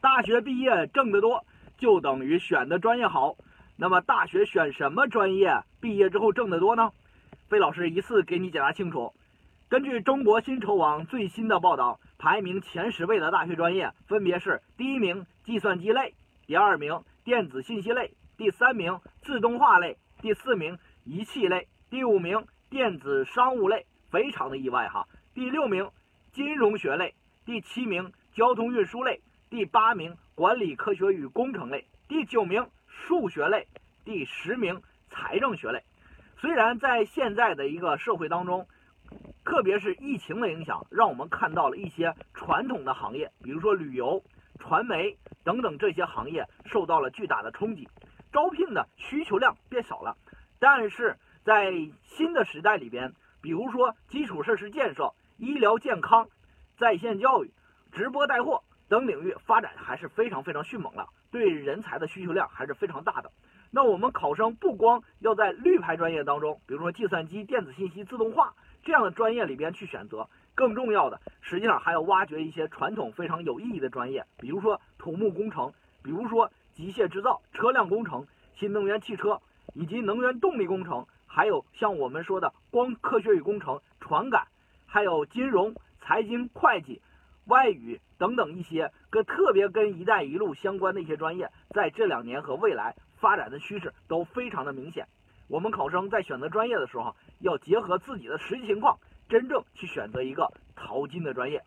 大学毕业挣得多，就等于选的专业好。那么大学选什么专业，毕业之后挣得多呢？费老师一次给你解答清楚。根据中国薪酬网最新的报道，排名前十位的大学专业分别是：第一名计算机类，第二名电子信息类，第三名自动化类，第四名仪器类，第五名电子商务类，非常的意外哈。第六名金融学类，第七名交通运输类，第八名管理科学与工程类，第九名。数学类第十名，财政学类。虽然在现在的一个社会当中，特别是疫情的影响，让我们看到了一些传统的行业，比如说旅游、传媒等等这些行业受到了巨大的冲击，招聘的需求量变少了。但是在新的时代里边，比如说基础设施建设、医疗健康、在线教育、直播带货等领域发展还是非常非常迅猛了。对人才的需求量还是非常大的。那我们考生不光要在绿牌专业当中，比如说计算机、电子信息、自动化这样的专业里边去选择，更重要的，实际上还要挖掘一些传统非常有意义的专业，比如说土木工程，比如说机械制造、车辆工程、新能源汽车以及能源动力工程，还有像我们说的光科学与工程、传感，还有金融、财经、会计。外语等等一些跟特别跟“一带一路”相关的一些专业，在这两年和未来发展的趋势都非常的明显。我们考生在选择专业的时候，要结合自己的实际情况，真正去选择一个淘金的专业。